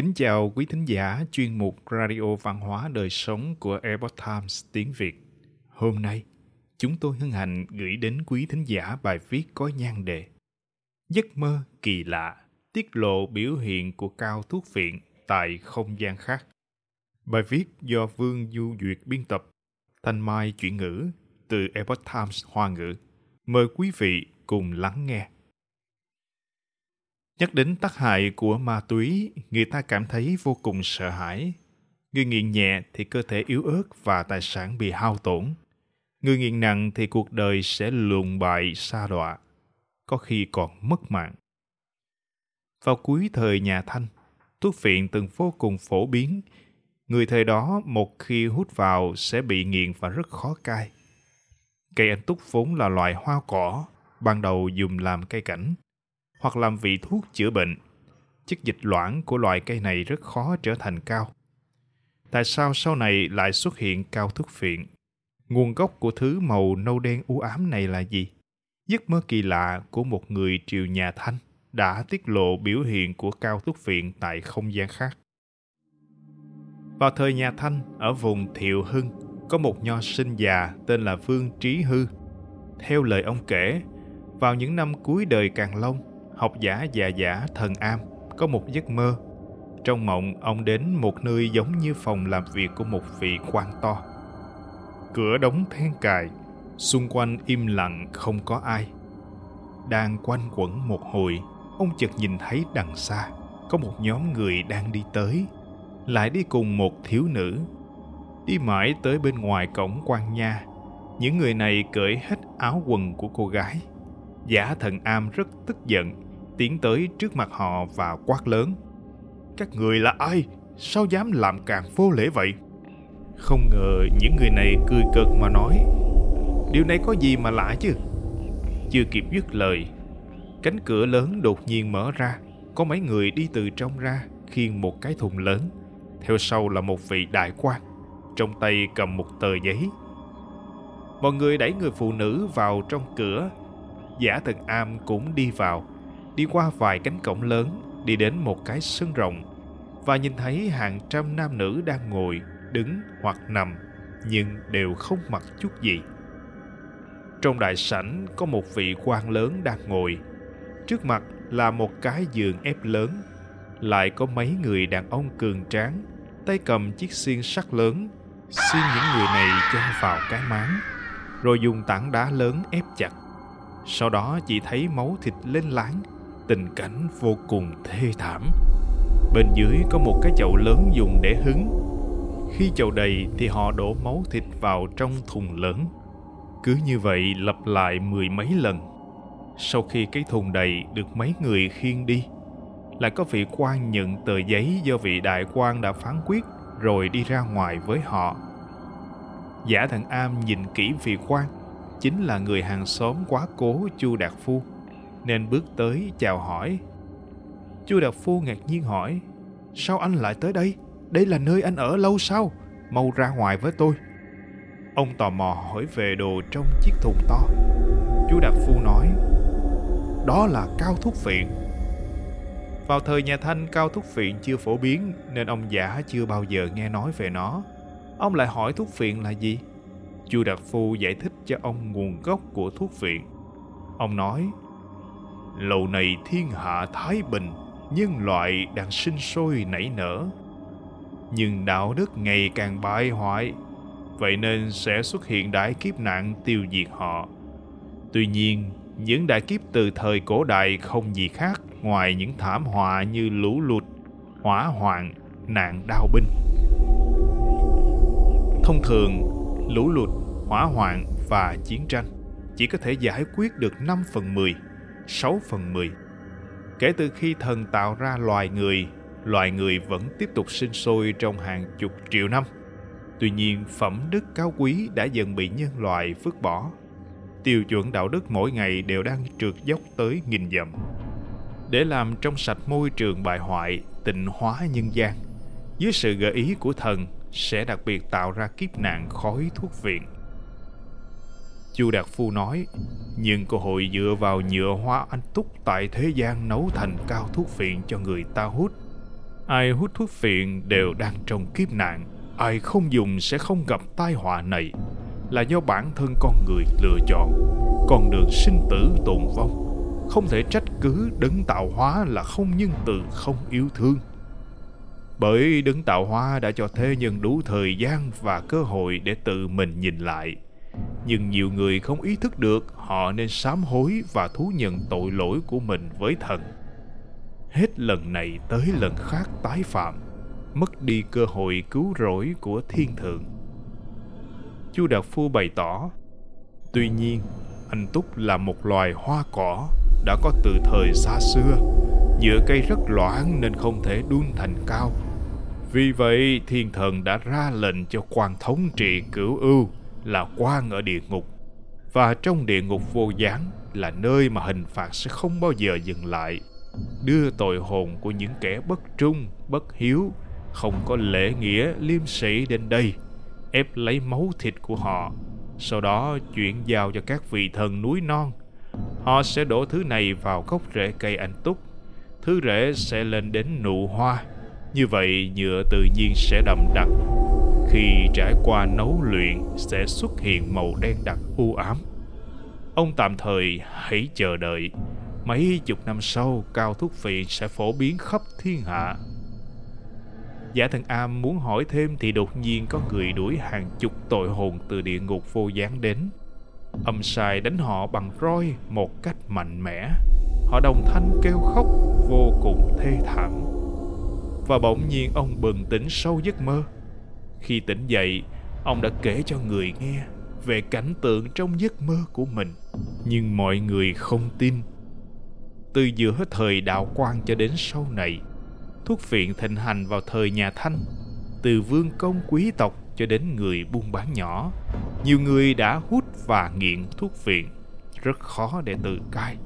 Kính chào quý thính giả chuyên mục Radio Văn hóa Đời Sống của Epoch Times tiếng Việt. Hôm nay, chúng tôi hân hạnh gửi đến quý thính giả bài viết có nhan đề Giấc mơ kỳ lạ, tiết lộ biểu hiện của cao thuốc viện tại không gian khác. Bài viết do Vương Du Duyệt biên tập, Thanh Mai chuyển ngữ từ Epoch Times Hoa ngữ. Mời quý vị cùng lắng nghe. Nhắc đến tác hại của ma túy, người ta cảm thấy vô cùng sợ hãi. Người nghiện nhẹ thì cơ thể yếu ớt và tài sản bị hao tổn. Người nghiện nặng thì cuộc đời sẽ luồn bại xa đọa, có khi còn mất mạng. Vào cuối thời nhà Thanh, thuốc phiện từng vô cùng phổ biến. Người thời đó một khi hút vào sẽ bị nghiện và rất khó cai. Cây anh túc vốn là loài hoa cỏ, ban đầu dùng làm cây cảnh hoặc làm vị thuốc chữa bệnh. Chất dịch loãng của loại cây này rất khó trở thành cao. Tại sao sau này lại xuất hiện cao thuốc phiện? Nguồn gốc của thứ màu nâu đen u ám này là gì? Giấc mơ kỳ lạ của một người triều nhà Thanh đã tiết lộ biểu hiện của cao thuốc phiện tại không gian khác. Vào thời nhà Thanh, ở vùng Thiệu Hưng, có một nho sinh già tên là Vương Trí Hư. Theo lời ông kể, vào những năm cuối đời Càng Long, học giả già giả thần am có một giấc mơ. Trong mộng, ông đến một nơi giống như phòng làm việc của một vị quan to. Cửa đóng then cài, xung quanh im lặng không có ai. Đang quanh quẩn một hồi, ông chợt nhìn thấy đằng xa có một nhóm người đang đi tới, lại đi cùng một thiếu nữ. Đi mãi tới bên ngoài cổng quan nha, những người này cởi hết áo quần của cô gái. Giả thần am rất tức giận, tiến tới trước mặt họ và quát lớn. Các người là ai? Sao dám làm càng vô lễ vậy? Không ngờ những người này cười cợt mà nói. Điều này có gì mà lạ chứ? Chưa kịp dứt lời, cánh cửa lớn đột nhiên mở ra. Có mấy người đi từ trong ra khiêng một cái thùng lớn. Theo sau là một vị đại quan, trong tay cầm một tờ giấy. Mọi người đẩy người phụ nữ vào trong cửa. Giả thần am cũng đi vào đi qua vài cánh cổng lớn, đi đến một cái sân rộng và nhìn thấy hàng trăm nam nữ đang ngồi, đứng hoặc nằm nhưng đều không mặc chút gì. Trong đại sảnh có một vị quan lớn đang ngồi. Trước mặt là một cái giường ép lớn. Lại có mấy người đàn ông cường tráng, tay cầm chiếc xiên sắt lớn, xiên những người này cho vào cái máng, rồi dùng tảng đá lớn ép chặt. Sau đó chỉ thấy máu thịt lên láng tình cảnh vô cùng thê thảm. Bên dưới có một cái chậu lớn dùng để hứng. Khi chậu đầy thì họ đổ máu thịt vào trong thùng lớn. Cứ như vậy lặp lại mười mấy lần. Sau khi cái thùng đầy được mấy người khiêng đi, lại có vị quan nhận tờ giấy do vị đại quan đã phán quyết rồi đi ra ngoài với họ. Giả thằng am nhìn kỹ vị quan, chính là người hàng xóm quá cố chu đạt phu nên bước tới chào hỏi. Chu Đạt Phu ngạc nhiên hỏi, sao anh lại tới đây? Đây là nơi anh ở lâu sao? Mau ra ngoài với tôi. Ông tò mò hỏi về đồ trong chiếc thùng to. Chu Đạt Phu nói, đó là cao thuốc phiện. Vào thời nhà Thanh, cao thuốc phiện chưa phổ biến nên ông giả chưa bao giờ nghe nói về nó. Ông lại hỏi thuốc phiện là gì? Chu Đạt Phu giải thích cho ông nguồn gốc của thuốc phiện. Ông nói, lâu nay thiên hạ thái bình nhân loại đang sinh sôi nảy nở. Nhưng đạo đức ngày càng bại hoại, vậy nên sẽ xuất hiện đại kiếp nạn tiêu diệt họ. Tuy nhiên, những đại kiếp từ thời cổ đại không gì khác ngoài những thảm họa như lũ lụt, hỏa hoạn, nạn đau binh. Thông thường, lũ lụt, hỏa hoạn và chiến tranh chỉ có thể giải quyết được 5 phần 10 6 phần 10. Kể từ khi thần tạo ra loài người, loài người vẫn tiếp tục sinh sôi trong hàng chục triệu năm. Tuy nhiên, phẩm đức cao quý đã dần bị nhân loại vứt bỏ. Tiêu chuẩn đạo đức mỗi ngày đều đang trượt dốc tới nghìn dặm. Để làm trong sạch môi trường bại hoại, tịnh hóa nhân gian, dưới sự gợi ý của thần sẽ đặc biệt tạo ra kiếp nạn khói thuốc viện Chu Đạt Phu nói, nhưng cơ hội dựa vào nhựa hoa anh túc tại thế gian nấu thành cao thuốc phiện cho người ta hút. Ai hút thuốc phiện đều đang trong kiếp nạn. Ai không dùng sẽ không gặp tai họa này. Là do bản thân con người lựa chọn. Con đường sinh tử tồn vong. Không thể trách cứ đấng tạo hóa là không nhân từ, không yêu thương. Bởi đấng tạo hóa đã cho thế nhân đủ thời gian và cơ hội để tự mình nhìn lại. Nhưng nhiều người không ý thức được họ nên sám hối và thú nhận tội lỗi của mình với thần. Hết lần này tới lần khác tái phạm, mất đi cơ hội cứu rỗi của thiên thượng. Chu đạt phu bày tỏ, tuy nhiên, anh túc là một loài hoa cỏ đã có từ thời xa xưa giữa cây rất loãng nên không thể đun thành cao. Vì vậy, thiên thần đã ra lệnh cho quan thống trị cửu ưu là quan ở địa ngục và trong địa ngục vô gián là nơi mà hình phạt sẽ không bao giờ dừng lại đưa tội hồn của những kẻ bất trung, bất hiếu, không có lễ nghĩa liêm sĩ đến đây, ép lấy máu thịt của họ, sau đó chuyển giao cho các vị thần núi non. Họ sẽ đổ thứ này vào gốc rễ cây anh túc, thứ rễ sẽ lên đến nụ hoa. Như vậy nhựa tự nhiên sẽ đậm đặc. Khi trải qua nấu luyện sẽ xuất hiện màu đen đặc u ám. Ông tạm thời hãy chờ đợi Mấy chục năm sau, cao thuốc phiện sẽ phổ biến khắp thiên hạ. Giả thần Am muốn hỏi thêm thì đột nhiên có người đuổi hàng chục tội hồn từ địa ngục vô gián đến. Âm sai đánh họ bằng roi một cách mạnh mẽ. Họ đồng thanh kêu khóc vô cùng thê thảm. Và bỗng nhiên ông bừng tỉnh sâu giấc mơ. Khi tỉnh dậy, ông đã kể cho người nghe về cảnh tượng trong giấc mơ của mình. Nhưng mọi người không tin. Từ giữa thời đạo quan cho đến sau này thuốc phiện thịnh hành vào thời nhà thanh từ vương công quý tộc cho đến người buôn bán nhỏ nhiều người đã hút và nghiện thuốc phiện rất khó để tự cai.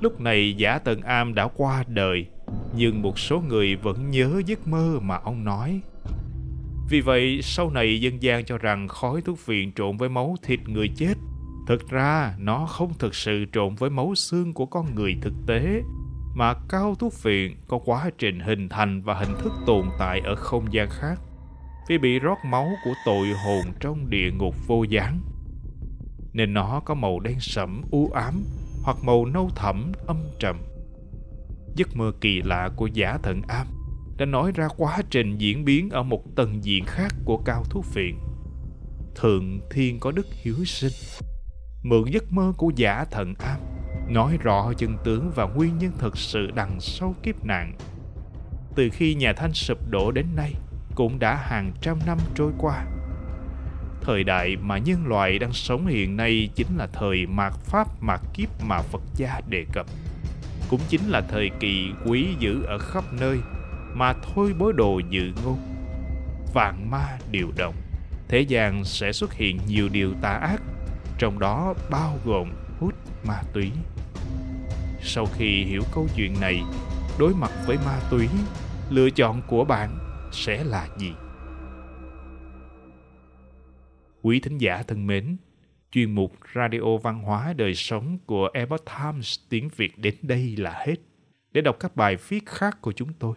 Lúc này giả tần am đã qua đời nhưng một số người vẫn nhớ giấc mơ mà ông nói vì vậy, sau này dân gian cho rằng khói thuốc phiện trộn với máu thịt người chết. Thực ra, nó không thực sự trộn với máu xương của con người thực tế, mà cao thuốc phiện có quá trình hình thành và hình thức tồn tại ở không gian khác, vì bị rót máu của tội hồn trong địa ngục vô gián. Nên nó có màu đen sẫm, u ám, hoặc màu nâu thẫm, âm trầm. Giấc mơ kỳ lạ của giả thận ám đã nói ra quá trình diễn biến ở một tầng diện khác của cao thuốc phiện thượng thiên có đức hiếu sinh, mượn giấc mơ của giả thần am, nói rõ chân tướng và nguyên nhân thực sự đằng sau kiếp nạn. Từ khi nhà thanh sụp đổ đến nay, cũng đã hàng trăm năm trôi qua. Thời đại mà nhân loại đang sống hiện nay chính là thời mạt pháp, mạt kiếp mà phật gia đề cập. Cũng chính là thời kỳ quý dữ ở khắp nơi mà thôi bối đồ dự ngôn vạn ma điều động thế gian sẽ xuất hiện nhiều điều tà ác trong đó bao gồm hút ma túy. Sau khi hiểu câu chuyện này, đối mặt với ma túy, lựa chọn của bạn sẽ là gì? Quý thính giả thân mến, chuyên mục Radio Văn hóa Đời Sống của Epoch Times tiếng Việt đến đây là hết. Để đọc các bài viết khác của chúng tôi,